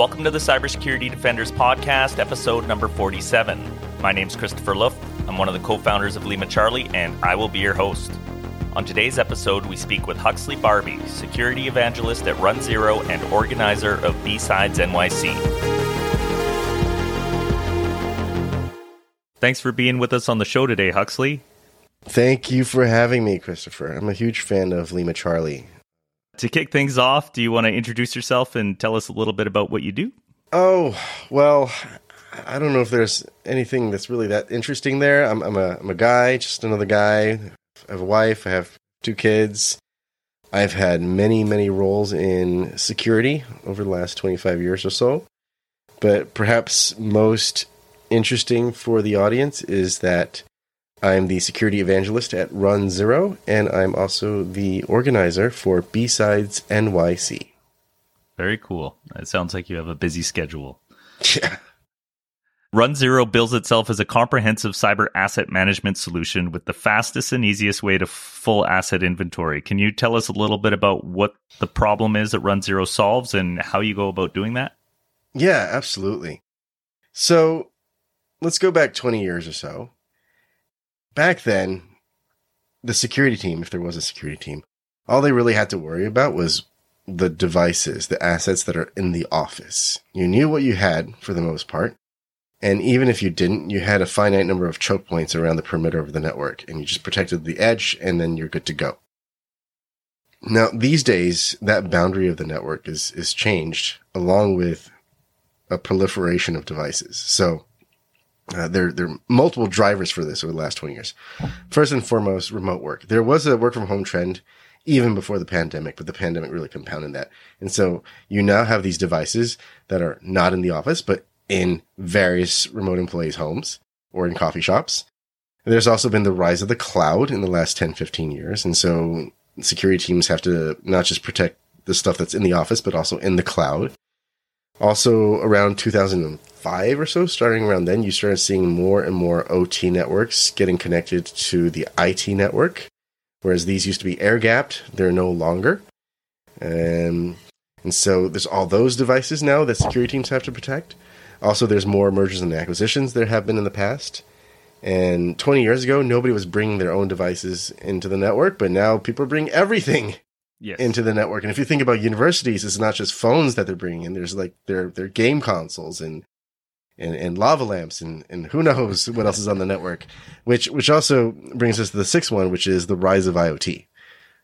Welcome to the Cybersecurity Defenders Podcast, episode number 47. My name is Christopher Luft. I'm one of the co founders of Lima Charlie, and I will be your host. On today's episode, we speak with Huxley Barbee, security evangelist at runZero and organizer of B-Sides NYC. Thanks for being with us on the show today, Huxley. Thank you for having me, Christopher. I'm a huge fan of Lima Charlie. To kick things off, do you want to introduce yourself and tell us a little bit about what you do? Oh, well, I don't know if there's anything that's really that interesting there. I'm, I'm, a, I'm a guy, just another guy. I have a wife, I have two kids. I've had many, many roles in security over the last 25 years or so. But perhaps most interesting for the audience is that I'm the security evangelist at runZero, and I'm also the organizer for B-Sides NYC. Very cool. It sounds like you have a busy schedule. Yeah. runZero bills itself as a comprehensive cyber asset management solution with the fastest and easiest way to full asset inventory. Can you tell us a little bit about what the problem is that runZero solves and how you go about doing that? Yeah, absolutely. So let's go back 20 years or so back then, the security team, if there was a security team, all they really had to worry about was the devices, the assets that are in the office. You knew what you had for the most part. And even if you didn't, you had a finite number of choke points around the perimeter of the network and you just protected the edge and then you're good to go. Now, these days, that boundary of the network is, is changed along with a proliferation of devices. So uh, there, there are multiple drivers for this over the last 20 years. First and foremost, remote work. There was a work from home trend even before the pandemic, but the pandemic really compounded that. And so you now have these devices that are not in the office, but in various remote employees' homes or in coffee shops. There's also been the rise of the cloud in the last 10, 15 years. And so security teams have to not just protect the stuff that's in the office, but also in the cloud. Also, around 2005 or so, starting around then, you started seeing more and more OT networks getting connected to the IT network. Whereas these used to be air gapped, they're no longer. Um, and so there's all those devices now that security teams have to protect. Also, there's more mergers and acquisitions there have been in the past. And 20 years ago, nobody was bringing their own devices into the network, but now people are bringing everything yes. into the network. And if you think about universities, it's not just phones that they're bringing in. There's like their their game consoles and and, and lava lamps and, and who knows what else is on the network, which which also brings us to the sixth one, which is the rise of IoT,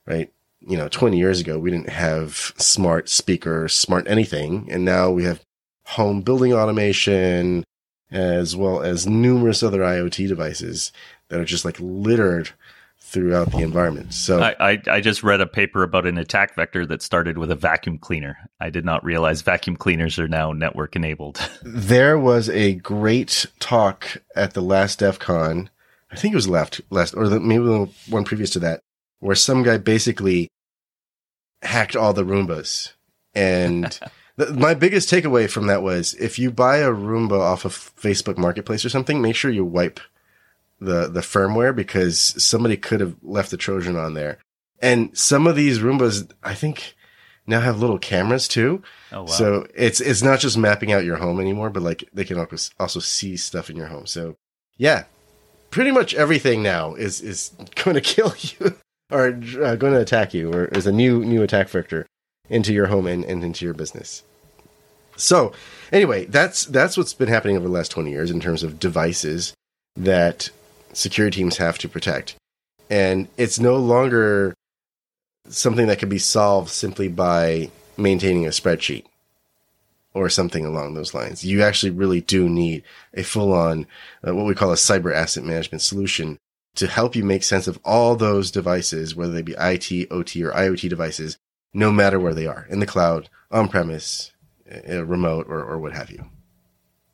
right? You know, 20 years ago, we didn't have smart speakers, smart anything. And now we have home building automation as well as numerous other IoT devices that are just like littered throughout the environment. So I, I, I, just read a paper about an attack vector that started with a vacuum cleaner. I did not realize vacuum cleaners are now network enabled. there was a great talk at the last DEF CON. I think it was last last or the, maybe the one previous to that, where some guy basically hacked all the Roombas. And the, my biggest takeaway from that was if you buy a Roomba off of Facebook Marketplace or something, make sure you wipe the the firmware because somebody could have left the Trojan on there. And some of these Roombas, I think, now have little cameras too. Oh, wow. So it's it's not just mapping out your home anymore, but like they can also see stuff in your home. So yeah, pretty much everything now is is going to kill you or uh, going to attack you, or is a new new attack vector into your home and, and into your business. So anyway, that's that's what's been happening over the last twenty years in terms of devices that security teams have to protect. And it's no longer something that can be solved simply by maintaining a spreadsheet or something along those lines. You actually really do need a full on, uh, what we call a cyber asset management solution to help you make sense of all those devices, whether they be IT, OT, or IoT devices, no matter where they are in the cloud, on premise, uh, remote, or, or what have you.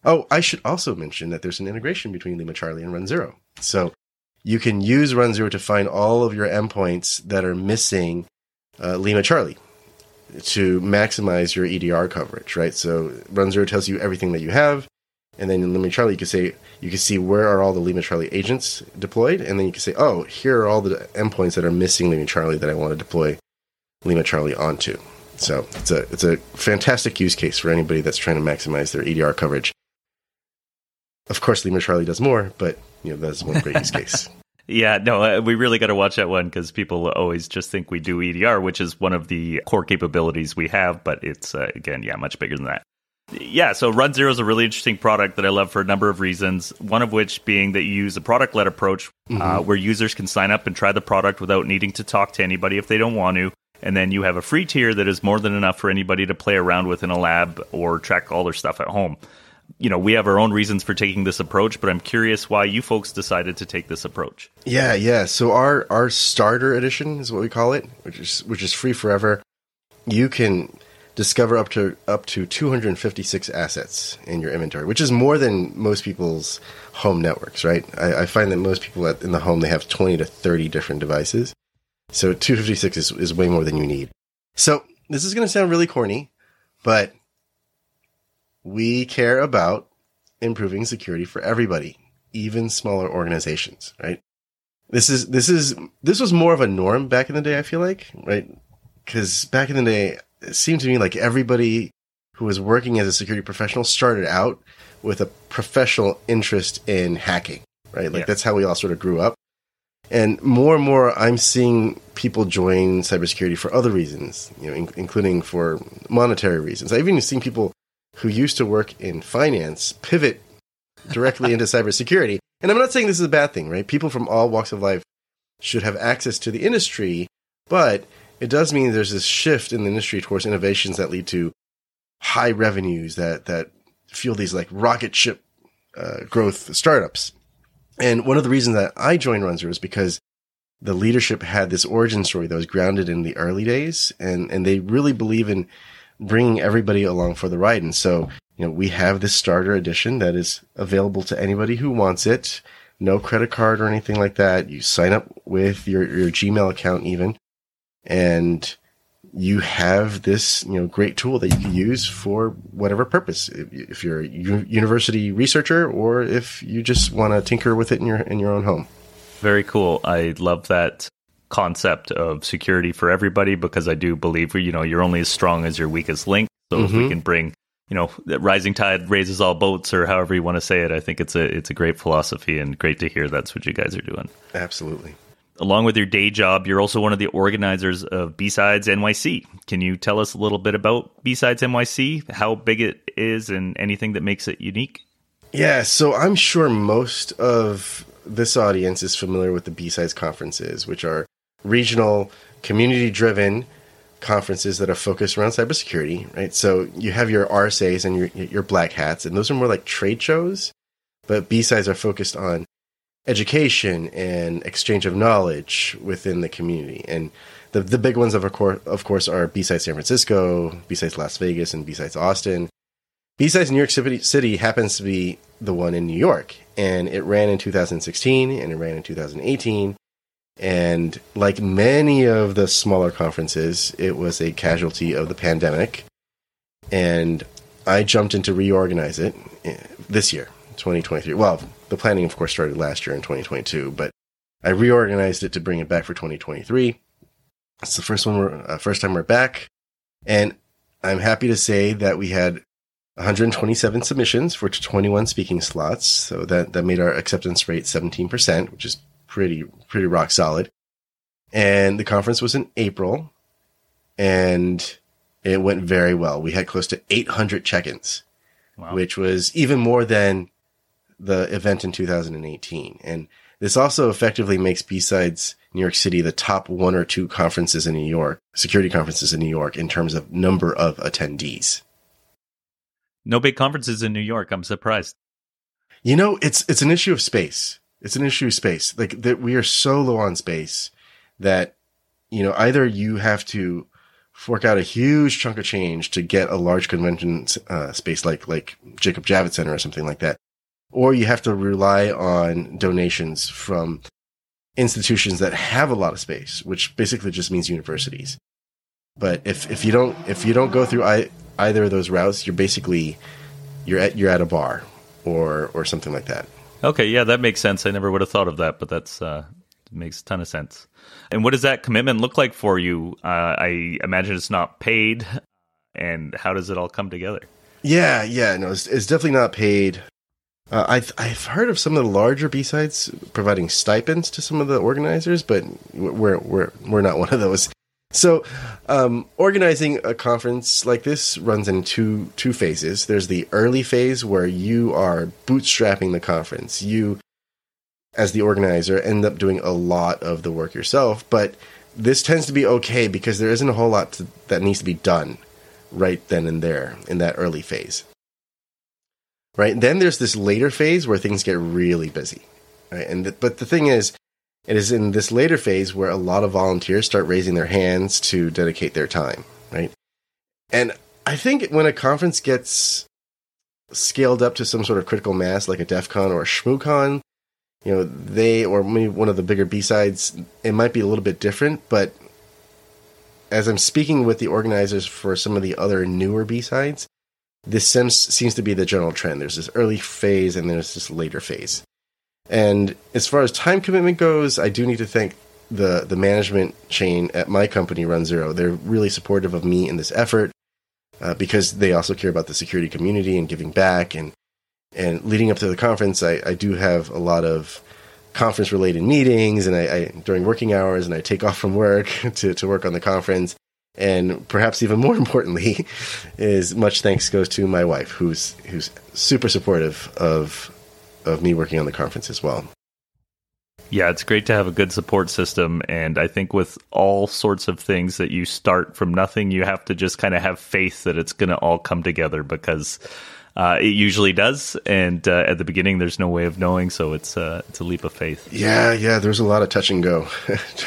Oh, I should also mention that there's an integration between Lima Charlie and runZero. So you can use runZero to find all of your endpoints that are missing uh, Lima Charlie to maximize your EDR coverage, right? So runZero tells you everything that you have. And then in Lima Charlie, you can say, you can see where are all the Lima Charlie agents deployed. And then you can say, oh, here are all the endpoints that are missing Lima Charlie that I want to deploy Lima Charlie onto. So it's a it's a fantastic use case for anybody that's trying to maximize their EDR coverage. Of course, Lima Charlie does more, but you know that's one great use case. Yeah, no, uh, we really got to watch that one because people always just think we do EDR, which is one of the core capabilities we have, but it's uh, again, yeah, much bigger than that. Yeah, so runZero is a really interesting product that I love for a number of reasons. One of which being that you use a product led approach uh, mm-hmm. uh, where users can sign up and try the product without needing to talk to anybody if they don't want to. And then you have a free tier that is more than enough for anybody to play around with in a lab or track all their stuff at home. You know, we have our own reasons for taking this approach, but I'm curious why you folks decided to take this approach. Yeah, yeah. So our our starter edition is what we call it, which is which is free forever. You can discover up to up to 256 assets in your inventory, which is more than most people's home networks. Right? I, I find that most people at, in the home they have 20 to 30 different devices, so 256 is, is way more than you need. So this is going to sound really corny, but we care about improving security for everybody, even smaller organizations. Right? This is this is this was more of a norm back in the day. I feel like right because back in the day it seemed to me like everybody who was working as a security professional started out with a professional interest in hacking, right? Like yeah. that's how we all sort of grew up. And more and more, I'm seeing people join cybersecurity for other reasons, you know, in- including for monetary reasons. I've even seen people who used to work in finance pivot directly into cybersecurity. And I'm not saying this is a bad thing, right? People from all walks of life should have access to the industry, but it does mean there's this shift in the industry towards innovations that lead to high revenues that that fuel these like rocket ship uh, growth startups. And one of the reasons that I joined runZero is because the leadership had this origin story that was grounded in the early days, and and they really believe in bringing everybody along for the ride. And so, you know, we have this starter edition that is available to anybody who wants it. No credit card or anything like that. You sign up with your, your Gmail account even and you have this you know great tool that you can use for whatever purpose if you're a university researcher or if you just want to tinker with it in your in your own home very cool i love that concept of security for everybody because i do believe you know you're only as strong as your weakest link so mm-hmm. if we mm-hmm. can bring you know rising tide raises all boats or however you want to say it i think it's a it's a great philosophy and great to hear that's what you guys are doing absolutely along with your day job, you're also one of the organizers of B-Sides NYC. Can you tell us a little bit about B-Sides NYC, how big it is, and anything that makes it unique? Yeah, so I'm sure most of this audience is familiar with the B-Sides conferences, which are regional, community driven conferences that are focused around cybersecurity, right? So you have your RSAs and your, your black hats, and those are more like trade shows, but B-Sides are focused on education and exchange of knowledge within the community. And the the big ones of course of course are B-Sides San Francisco, B-Sides Las Vegas, and B-Sides Austin. B-Sides New York City, City happens to be the one in New York, and it ran in 2016 and it ran in 2018. And like many of the smaller conferences, it was a casualty of the pandemic. And I jumped in to reorganize it eh, this year, 2023. Well, the planning, of course, started last year in 2022, but I reorganized it to bring it back for 2023. It's the first one, we're, uh, first time we're back, and I'm happy to say that we had 127 submissions for 21 speaking slots, so that that made our acceptance rate 17%, which is pretty pretty rock solid. And the conference was in April, and it went very well. We had close to 800 check-ins, wow. which was even more than the event in 2018. And this also effectively makes B-Sides New York City the top one or two conferences in New York, security conferences in New York in terms of number of attendees. No big conferences in New York. I'm surprised. You know, it's it's an issue of space. It's an issue of space. Like that we are so low on space that you know either you have to fork out a huge chunk of change to get a large convention uh, space like like Jacob Javits Center or something like that, or you have to rely on donations from institutions that have a lot of space, which basically just means universities. But if, if you don't if you don't go through I, either of those routes, you're basically you're at you're at a bar or or something like that. Okay, yeah, that makes sense. I never would have thought of that, but that's uh, makes a ton of sense. And what does that commitment look like for you? Uh, I imagine it's not paid. And how does it all come together? Yeah, yeah, no, it's, it's definitely not paid. Uh, I've I've heard of some of the larger B sides providing stipends to some of the organizers, but we're we're we're not one of those. So, um, organizing a conference like this runs in two two phases. There's the early phase where you are bootstrapping the conference. You, as the organizer, end up doing a lot of the work yourself. But this tends to be okay because there isn't a whole lot to, that needs to be done right then and there in that early phase right? Then there's this later phase where things get really busy, right? And but the thing is, it is in this later phase where a lot of volunteers start raising their hands to dedicate their time, right? And I think when a conference gets scaled up to some sort of critical mass, like a DEF CON or a ShmooCon, you know, they or maybe one of the bigger B sides, it might be a little bit different. But as I'm speaking with the organizers for some of the other newer B sides, this seems, seems to be the general trend. There's this early phase and there's this later phase. And as far as time commitment goes, I do need to thank the the management chain at my company, runZero. They're really supportive of me in this effort uh, because they also care about the security community and giving back. And and leading up to the conference, I, I do have a lot of conference related meetings, and I, I during working hours, and I take off from work to to work on the conference and perhaps even more importantly, is much thanks goes to my wife, who's who's super supportive of of me working on the conference as well. Yeah, it's great to have a good support system. And I think with all sorts of things that you start from nothing, you have to just kind of have faith that it's going to all come together because uh, it usually does. And uh, at the beginning, there's no way of knowing. So it's, uh, it's a leap of faith. Yeah, yeah, there's a lot of touch and go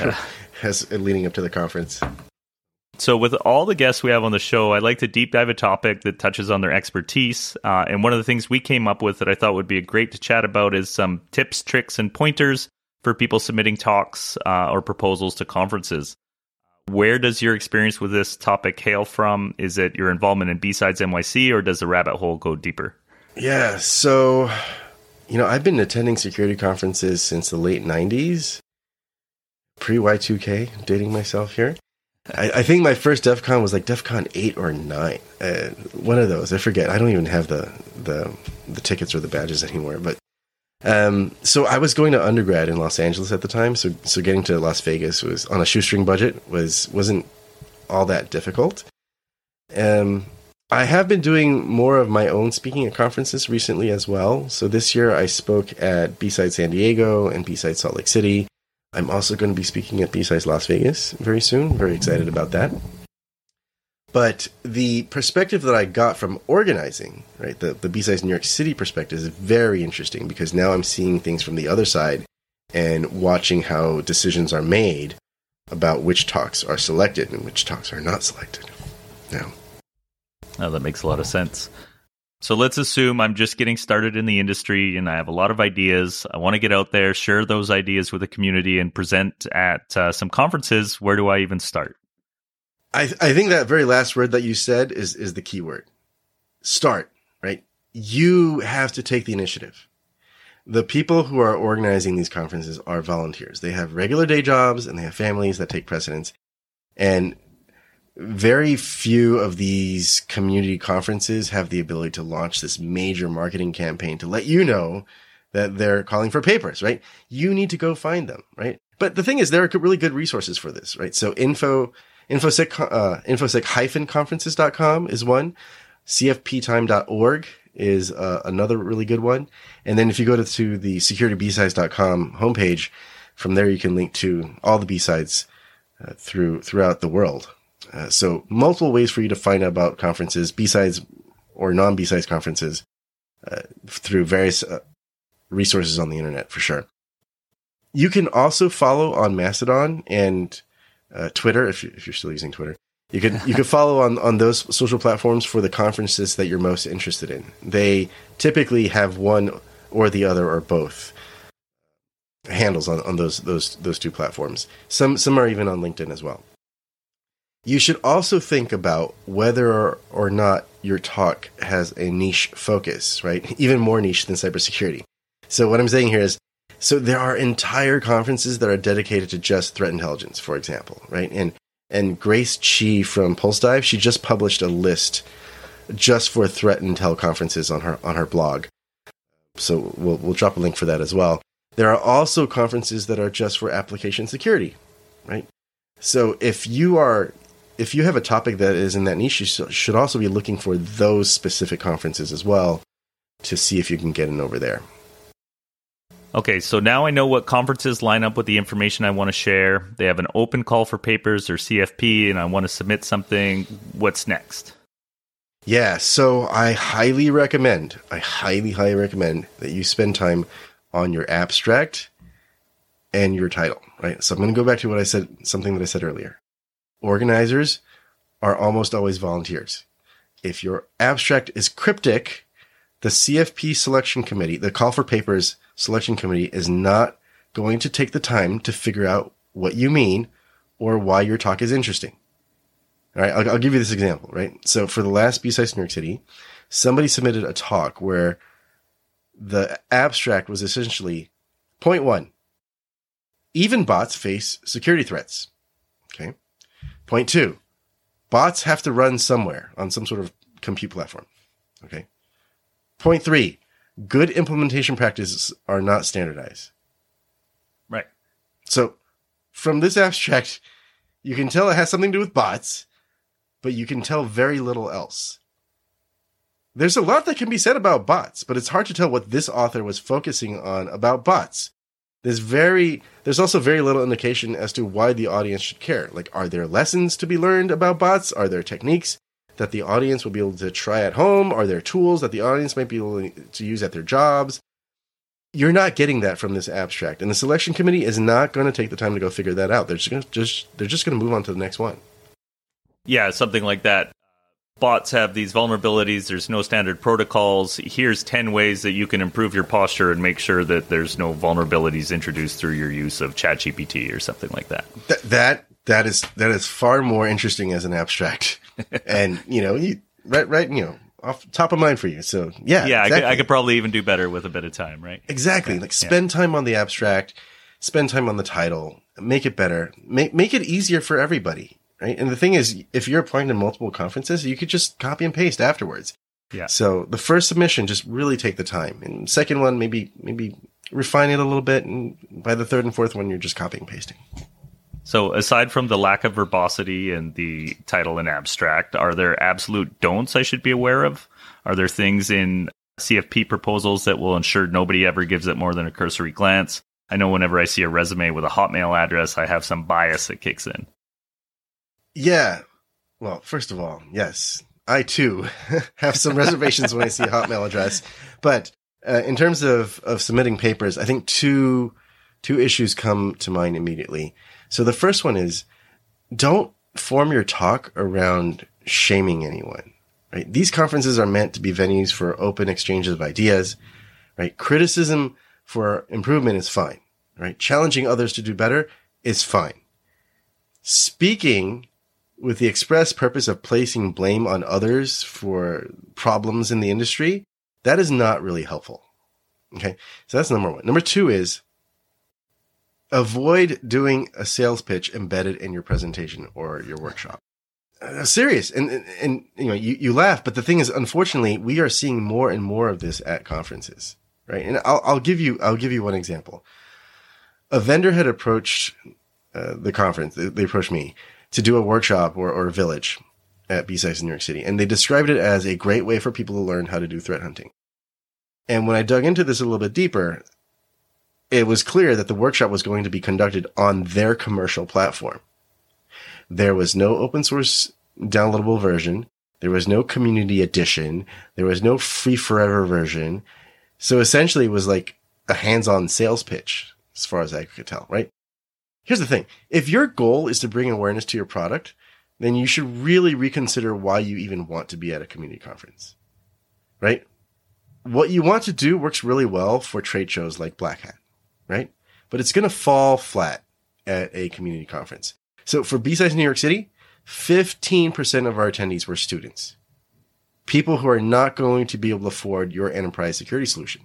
as leading up to the conference. So, with all the guests we have on the show, I'd like to deep dive a topic that touches on their expertise. Uh, and one of the things we came up with that I thought would be great to chat about is some tips, tricks, and pointers for people submitting talks uh, or proposals to conferences. Where does your experience with this topic hail from? Is it your involvement in B-Sides NYC, or does the rabbit hole go deeper? Yeah, so, you know, I've been attending security conferences since the late 90s, pre Y2K, dating myself here. I, I, think my first DEF CON was like DEF CON eight or nine. Uh, one of those. I forget. I don't even have the the the tickets or the badges anymore. But um, so I was going to undergrad in Los Angeles at the time. So so getting to Las Vegas was on a shoestring budget was wasn't all that difficult. Um, I have been doing more of my own speaking at conferences recently as well. So this year I spoke at B-Side San Diego and B-Side Salt Lake City. I'm also going to be speaking at B-Sides Las Vegas very soon. Very excited about that. But the perspective that I got from organizing, right, the, the B-Sides New York City perspective is very interesting because now I'm seeing things from the other side and watching how decisions are made about which talks are selected and which talks are not selected. Now, oh, that makes a lot of sense. So let's assume I'm just getting started in the industry and I have a lot of ideas. I want to get out there, share those ideas with the community, and present at uh, some conferences. Where do I even start? I, I think that very last word that you said is is the key word. Start, right? You have to take the initiative. The people who are organizing these conferences are volunteers. They have regular day jobs and they have families that take precedence. And very few of these community conferences have the ability to launch this major marketing campaign to let you know that they're calling for papers, right? You need to go find them, right? But the thing is, there are really good resources for this, right? So info, infosec, uh, infosec-conferences.com is one. cfptime.org is uh, another really good one. And then if you go to, to the securitybsides.com homepage, from there you can link to all the B-sides uh, through, throughout the world. Uh, so multiple ways for you to find out about conferences, B-sides or non-B-sides conferences uh, through various uh, resources on the internet for sure. You can also follow on Mastodon and uh, Twitter if, you, if you're still using Twitter. You could you could follow on on those social platforms for the conferences that you're most interested in. They typically have one or the other or both handles on, on those those those two platforms. Some some are even on LinkedIn as well. You should also think about whether or not your talk has a niche focus, right? Even more niche than cybersecurity. So what I'm saying here is So there are entire conferences that are dedicated to just threat intelligence, for example, right? And and Grace Chi from Pulsedive, she just published a list just for threat intel conferences on her on her blog. So we'll we'll drop a link for that as well. There are also conferences that are just for application security, right? So if you are if you have a topic that is in that niche, you should also be looking for those specific conferences as well to see if you can get in over there. Okay, so now I know what conferences line up with the information I want to share. They have an open call for papers or CFP, and I want to submit something. What's next? Yeah, so I highly recommend, I highly, highly recommend that you spend time on your abstract and your title, right? So I'm going to go back to what I said, something that I said earlier. Organizers are almost always volunteers. If your abstract is cryptic, the CFP selection committee, the call for papers selection committee is not going to take the time to figure out what you mean or why your talk is interesting. All right, I'll, I'll give you this example, right? So for the last B-Sides New York City, somebody submitted a talk where the abstract was essentially point one, even bots face security threats. Okay. Point two, bots have to run somewhere on some sort of compute platform. Okay. Point three, good implementation practices are not standardized. Right. So from this abstract, you can tell it has something to do with bots, but you can tell very little else. There's a lot that can be said about bots, but it's hard to tell what this author was focusing on about bots. There's very there's also very little indication as to why the audience should care. Like are there lessons to be learned about bots? Are there techniques? that the audience will be able to try at home? Are there tools that the audience might be able to use at their jobs? You're not getting that from this abstract, and the selection committee is not going to take the time to go figure that out. They're just going to just they're just going to move on to the next one. Yeah, something like that. Bots have these vulnerabilities. There's no standard protocols. Here's 10 ways that you can improve your posture and make sure that there's no vulnerabilities introduced through your use of ChatGPT or something like that. Th- that that is that is far more interesting as an abstract and you know, you right, right, you know, off top of mind for you. So yeah, yeah, exactly. I, could, I, could, probably even do better with a bit of time, right? Exactly. Like spend yeah. time on the abstract, spend time on the title, make it better, make make it easier for everybody, right? And the thing is, if you're applying to multiple conferences, you could just copy and paste afterwards. Yeah. So the first submission, just really take the time, and second one, maybe maybe refine it a little bit, and by the third and fourth one, you're just copying and pasting. So, aside from the lack of verbosity and the title and abstract, are there absolute don'ts I should be aware of? Are there things in CFP proposals that will ensure nobody ever gives it more than a cursory glance? I know whenever I see a resume with a Hotmail address, I have some bias that kicks in. Yeah. Well, first of all, yes, I too have some reservations when I see a Hotmail address. But uh, in terms of, of submitting papers, I think two two issues come to mind immediately. So the first one is don't form your talk around shaming anyone, right? These conferences are meant to be venues for open exchanges of ideas, right? Criticism for improvement is fine, right? Challenging others to do better is fine. Speaking with the express purpose of placing blame on others for problems in the industry, that is not really helpful. Okay. So that's number one. Number two is avoid doing a sales pitch embedded in your presentation or your workshop. Uh, serious. And, and, and, you know, you, you laugh, but the thing is, unfortunately, we are seeing more and more of this at conferences, right? And I'll, I'll give you, I'll give you one example. A vendor had approached uh, the conference. They, they approached me to do a workshop or, or a village at B-Sides in New York City. And they described it as a great way for people to learn how to do threat hunting. And when I dug into this a little bit deeper, it was clear that the workshop was going to be conducted on their commercial platform. There was no open source downloadable version. There was no community edition. There was no free forever version. So essentially it was like a hands-on sales pitch as far as I could tell, right? Here's the thing. If your goal is to bring awareness to your product, then you should really reconsider why you even want to be at a community conference, right? What you want to do works really well for trade shows like Black Hat right? But it's going to fall flat at a community conference. So for B-Sides New York City, 15% of our attendees were students. People who are not going to be able to afford your enterprise security solution.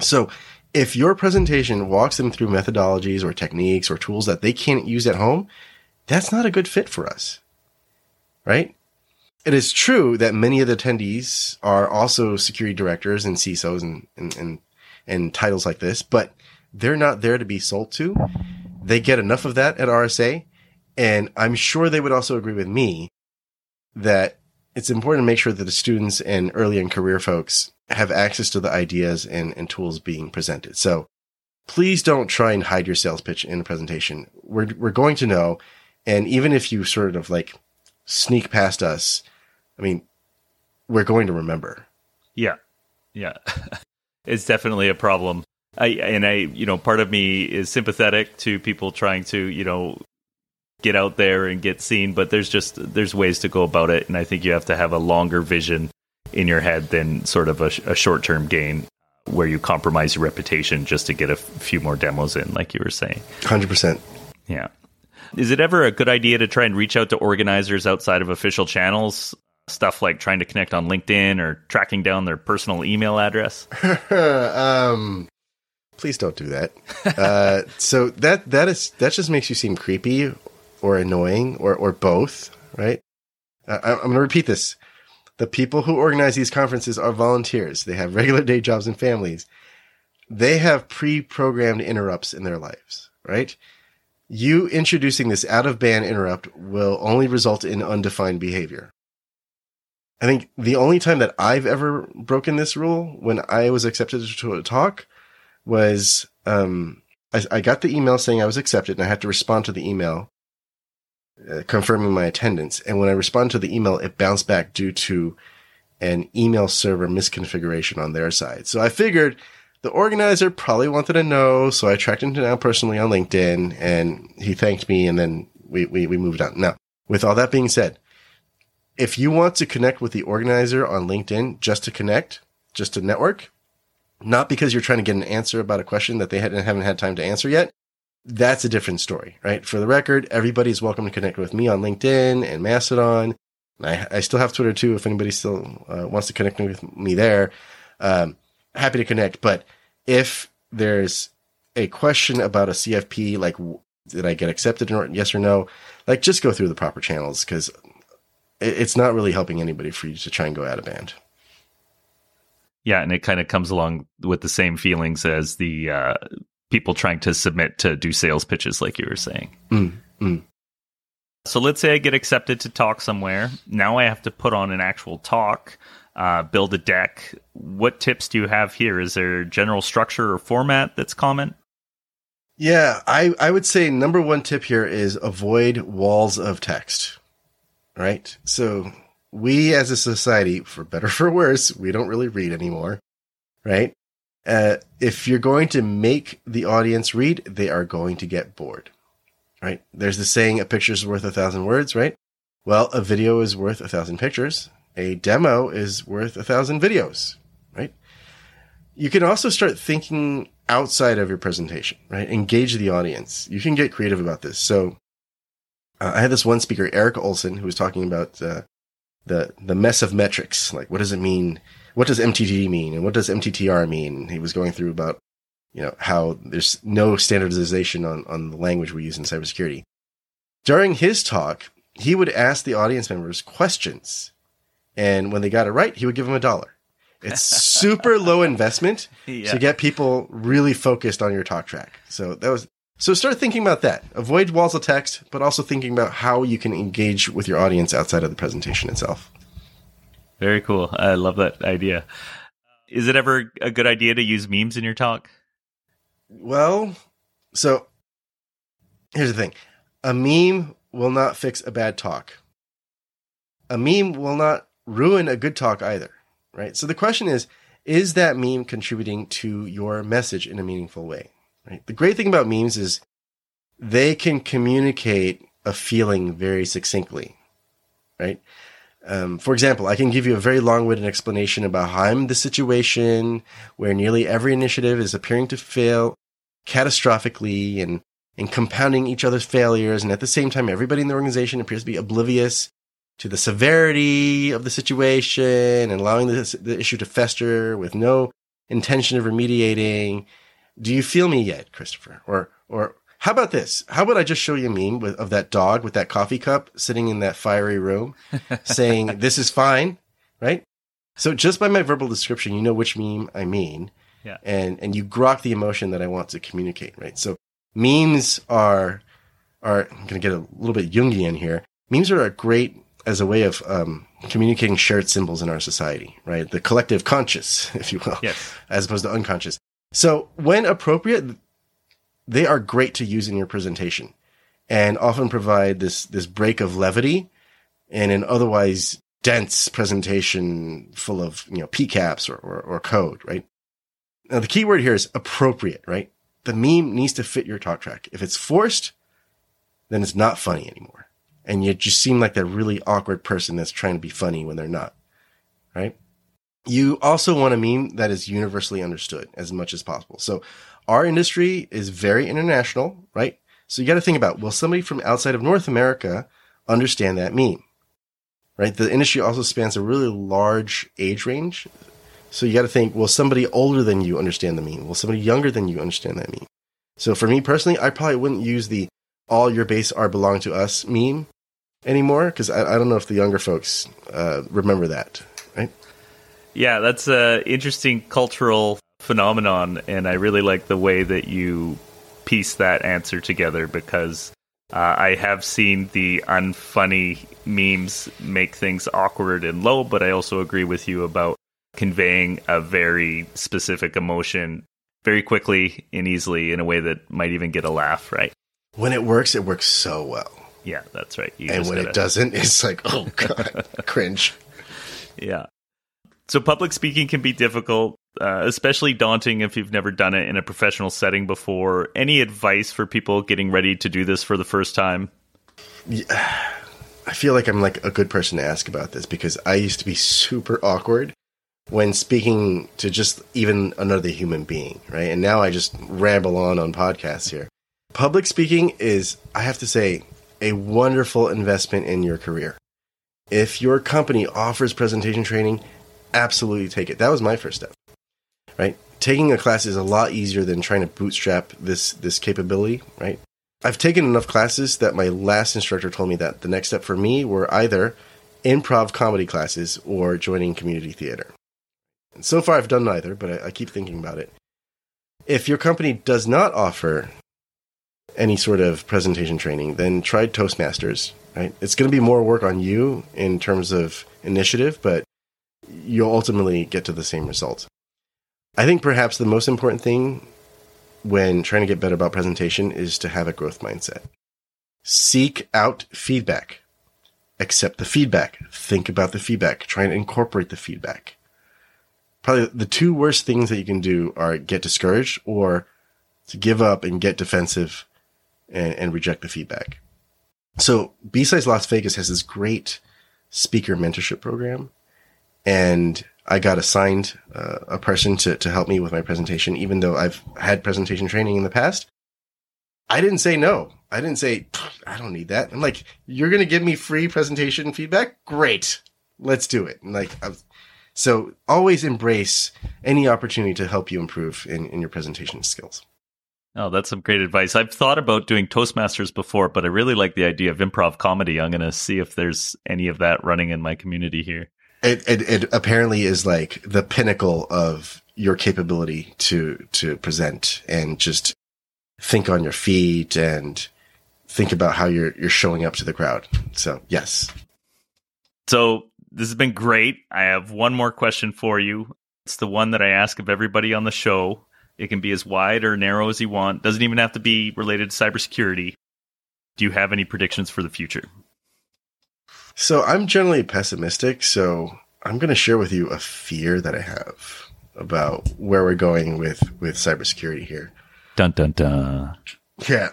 So if your presentation walks them through methodologies or techniques or tools that they can't use at home, that's not a good fit for us. Right? It is true that many of the attendees are also security directors and CISOs and, and, and, and titles like this, but they're not there to be sold to. They get enough of that at RSA. And I'm sure they would also agree with me that it's important to make sure that the students and early and career folks have access to the ideas and, and tools being presented. So please don't try and hide your sales pitch in a presentation. We're, we're going to know. And even if you sort of like sneak past us, I mean, we're going to remember. Yeah. Yeah. it's definitely a problem. I, and I, you know, part of me is sympathetic to people trying to, you know, get out there and get seen, but there's just there's ways to go about it, and I think you have to have a longer vision in your head than sort of a, a short term gain where you compromise your reputation just to get a f- few more demos in, like you were saying. Hundred percent. Yeah. Is it ever a good idea to try and reach out to organizers outside of official channels? Stuff like trying to connect on LinkedIn or tracking down their personal email address. um, please don't do that. Uh, so that that is that just makes you seem creepy or annoying or or both, right? Uh, I'm going to repeat this. The people who organize these conferences are volunteers. They have regular day jobs and families. They have pre-programmed interrupts in their lives, right? You introducing this out of band interrupt will only result in undefined behavior. I think the only time that I've ever broken this rule when I was accepted to a talk was um, I, I, got the email saying I was accepted and I had to respond to the email uh, confirming my attendance. And when I responded to the email, it bounced back due to an email server misconfiguration on their side. So I figured the organizer probably wanted to know. So I tracked him down personally on LinkedIn and he thanked me and then we, we, we moved on. Now, with all that being said, if you want to connect with the organizer on LinkedIn just to connect, just to network, not because you're trying to get an answer about a question that they haven't had time to answer yet, that's a different story, right? For the record, everybody's welcome to connect with me on LinkedIn and Mastodon. I, I still have Twitter too. If anybody still uh, wants to connect with me there, um, happy to connect. But if there's a question about a CFP, like did I get accepted or yes or no, like just go through the proper channels because it, it's not really helping anybody for you to try and go out of band. Yeah, and it kind of comes along with the same feelings as the uh, people trying to submit to do sales pitches, like you were saying. Mm, mm. So let's say I get accepted to talk somewhere. Now I have to put on an actual talk, uh, build a deck. What tips do you have here? Is there general structure or format that's common? Yeah, I, I would say number one tip here is avoid walls of text. Right? So we as a society, for better for worse, we don't really read anymore. Right? Uh, if you're going to make the audience read, they are going to get bored, right? There's the saying, a picture is worth a thousand words, right? Well, a video is worth a thousand pictures. A demo is worth a thousand videos, right? You can also start thinking outside of your presentation, right? Engage the audience. You can get creative about this. So uh, I had this one speaker, Eric Olson, who was talking about uh, the the mess of metrics. Like, what does it mean? What does MTTR mean and what does MTTR mean? He was going through about, you know, how there's no standardization on, on the language we use in cybersecurity. During his talk, he would ask the audience members questions. And when they got it right, he would give them a dollar. It's super low investment yeah. to get people really focused on your talk track. So that was, so start thinking about that. Avoid walls of text, but also thinking about how you can engage with your audience outside of the presentation itself. Very cool. I love that idea. Is it ever a good idea to use memes in your talk? Well, so here's the thing a meme will not fix a bad talk, a meme will not ruin a good talk either, right? So the question is is that meme contributing to your message in a meaningful way? Right? The great thing about memes is they can communicate a feeling very succinctly, right? Um, for example, I can give you a very long-winded explanation about how I'm the situation where nearly every initiative is appearing to fail catastrophically and, and compounding each other's failures. And at the same time, everybody in the organization appears to be oblivious to the severity of the situation and allowing the, the issue to fester with no intention of remediating. Do you feel me yet, Christopher? Or, or how about this? How about I just show you a meme with, of that dog with that coffee cup sitting in that fiery room saying, this is fine, right? So just by my verbal description, you know which meme I mean. Yeah. And, and you grok the emotion that I want to communicate, right? So memes are, are, I'm going to get a little bit Jungian here. Memes are a great as a way of um, communicating shared symbols in our society, right? The collective conscious, if you will, Yes. as opposed to unconscious. So when appropriate, they are great to use in your presentation and often provide this, this break of levity in an otherwise dense presentation full of, you know, PCAPs or, or, or code, right? Now the key word here is appropriate, right? The meme needs to fit your talk track. If it's forced, then it's not funny anymore. And you just seem like that really awkward person that's trying to be funny when they're not, right? You also want a meme that is universally understood as much as possible. So our industry is very international, right? So you got to think about, will somebody from outside of North America understand that meme? Right? The industry also spans a really large age range. So you got to think, will somebody older than you understand the meme? Will somebody younger than you understand that meme? So for me personally, I probably wouldn't use the all your base are belong to us meme anymore because I, I don't know if the younger folks uh, remember that, right? Yeah, that's a interesting cultural phenomenon, and I really like the way that you piece that answer together because uh, I have seen the unfunny memes make things awkward and low, but I also agree with you about conveying a very specific emotion very quickly and easily in a way that might even get a laugh, right? When it works, it works so well. Yeah, that's right. You and when gotta- it doesn't, it's like, oh god, cringe. Yeah. So public speaking can be difficult, uh, especially daunting if you've never done it in a professional setting before. Any advice for people getting ready to do this for the first time? I feel like I'm like a good person to ask about this because I used to be super awkward when speaking to just even another human being, right? And now I just ramble on on podcasts here. Public speaking is, I have to say, a wonderful investment in your career. If your company offers presentation training, absolutely take it. That was my first step, right? Taking a class is a lot easier than trying to bootstrap this this capability, right? I've taken enough classes that my last instructor told me that the next step for me were either improv comedy classes or joining community theater. And so far, I've done neither, but I, I keep thinking about it. If your company does not offer any sort of presentation training, then try Toastmasters. Right? It's going to be more work on you in terms of initiative, but you'll ultimately get to the same result. I think perhaps the most important thing when trying to get better about presentation is to have a growth mindset. Seek out feedback. Accept the feedback. Think about the feedback. Try and incorporate the feedback. Probably the two worst things that you can do are get discouraged or to give up and get defensive and, and reject the feedback. So B-Sides Las Vegas has this great speaker mentorship program and I got assigned uh, a person to, to help me with my presentation, even though I've had presentation training in the past. I didn't say no. I didn't say, I don't need that. I'm like, you're going to give me free presentation feedback? Great. Let's do it. And like, I was, so always embrace any opportunity to help you improve in, in your presentation skills. Oh, that's some great advice. I've thought about doing Toastmasters before, but I really like the idea of improv comedy. I'm going to see if there's any of that running in my community here. It, it, it apparently is like the pinnacle of your capability to, to present and just think on your feet and think about how you're, you're showing up to the crowd. So yes. So this has been great. I have one more question for you. It's the one that I ask of everybody on the show. It can be as wide or narrow as you want. Doesn't even have to be related to cybersecurity. Do you have any predictions for the future? So I'm generally pessimistic. So I'm going to share with you a fear that I have about where we're going with, with cybersecurity here. Dun dun dun. Yeah.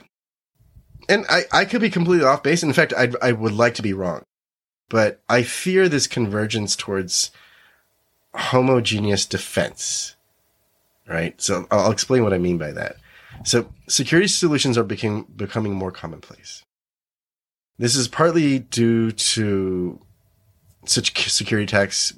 And I, I could be completely off base. In fact, I, I would like to be wrong, but I fear this convergence towards homogeneous defense. Right. So I'll, explain what I mean by that. So security solutions are becoming, becoming more commonplace. This is partly due to such security attacks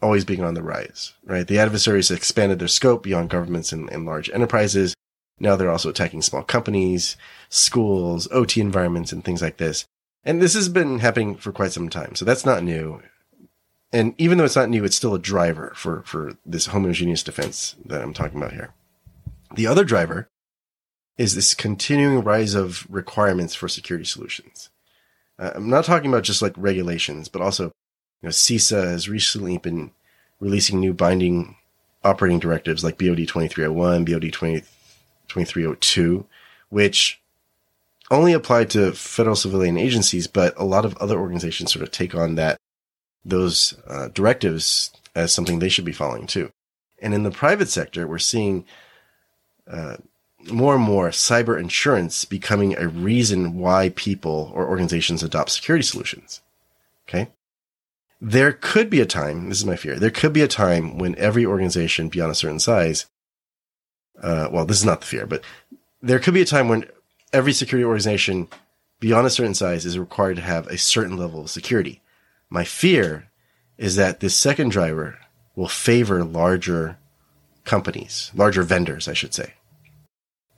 always being on the rise, right? The adversaries expanded their scope beyond governments and, and large enterprises. Now they're also attacking small companies, schools, OT environments, and things like this. And this has been happening for quite some time. So that's not new. And even though it's not new, it's still a driver for, for this homogeneous defense that I'm talking about here. The other driver is this continuing rise of requirements for security solutions. Uh, I'm not talking about just like regulations, but also, you know, CISA has recently been releasing new binding operating directives like BOD 2301, BOD 20, 2302, which only apply to federal civilian agencies, but a lot of other organizations sort of take on that those uh, directives as something they should be following too. And in the private sector, we're seeing uh, more and more cyber insurance becoming a reason why people or organizations adopt security solutions. Okay. There could be a time, this is my fear, there could be a time when every organization beyond a certain size, uh, well, this is not the fear, but there could be a time when every security organization beyond a certain size is required to have a certain level of security. My fear is that this second driver will favor larger companies, larger vendors, I should say.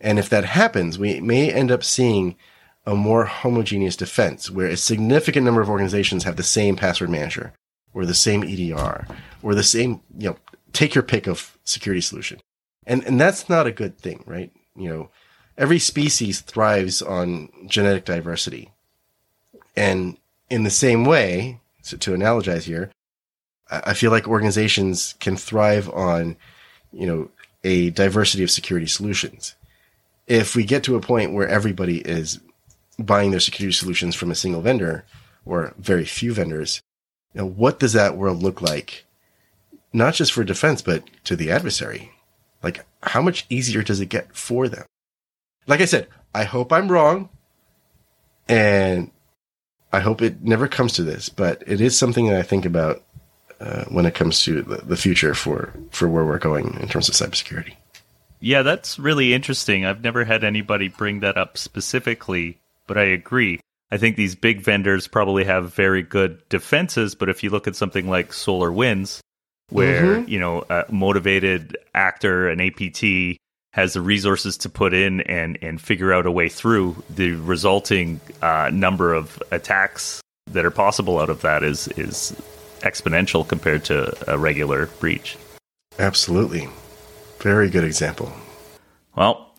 And if that happens, we may end up seeing a more homogeneous defense where a significant number of organizations have the same password manager or the same EDR or the same, you know, take your pick of security solution. And, and that's not a good thing, right? You know, every species thrives on genetic diversity. And in the same way, so to analogize here, I feel like organizations can thrive on, you know, a diversity of security solutions if we get to a point where everybody is buying their security solutions from a single vendor or very few vendors, you know, what does that world look like? Not just for defense, but to the adversary. Like, how much easier does it get for them? Like I said, I hope I'm wrong and I hope it never comes to this, but it is something that I think about uh, when it comes to the, the future for, for where we're going in terms of cybersecurity. Yeah, that's really interesting. I've never had anybody bring that up specifically, but I agree. I think these big vendors probably have very good defenses, but if you look at something like SolarWinds, where, mm-hmm. you know, a motivated actor, an APT, has the resources to put in and, and figure out a way through, the resulting uh, number of attacks that are possible out of that is is exponential compared to a regular breach. Absolutely. Very good example. Well,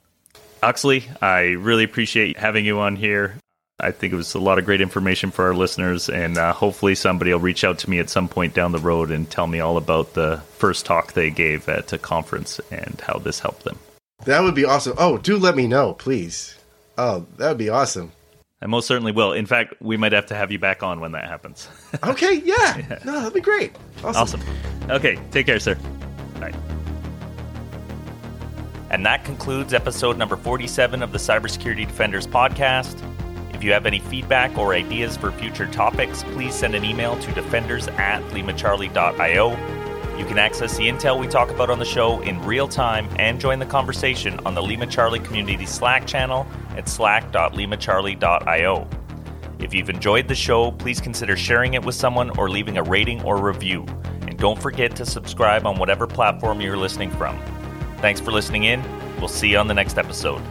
Huxley, I really appreciate having you on here. I think it was a lot of great information for our listeners, and uh, hopefully somebody will reach out to me at some point down the road and tell me all about the first talk they gave at a conference and how this helped them. That would be awesome. Oh, do let me know, please. Oh, that would be awesome. I most certainly will. In fact, we might have to have you back on when that happens. okay, yeah. yeah. No, that'd be great. Awesome. awesome. Okay, take care, sir. Bye. And that concludes episode number 47 of the Cybersecurity Defenders podcast. If you have any feedback or ideas for future topics, please send an email to defenders at limacharlie.io. You can access the intel we talk about on the show in real time and join the conversation on the LimaCharlie Community Slack channel at slack.limacharlie.io. If you've enjoyed the show, please consider sharing it with someone or leaving a rating or review. And don't forget to subscribe on whatever platform you're listening from. Thanks for listening in. We'll see you on the next episode.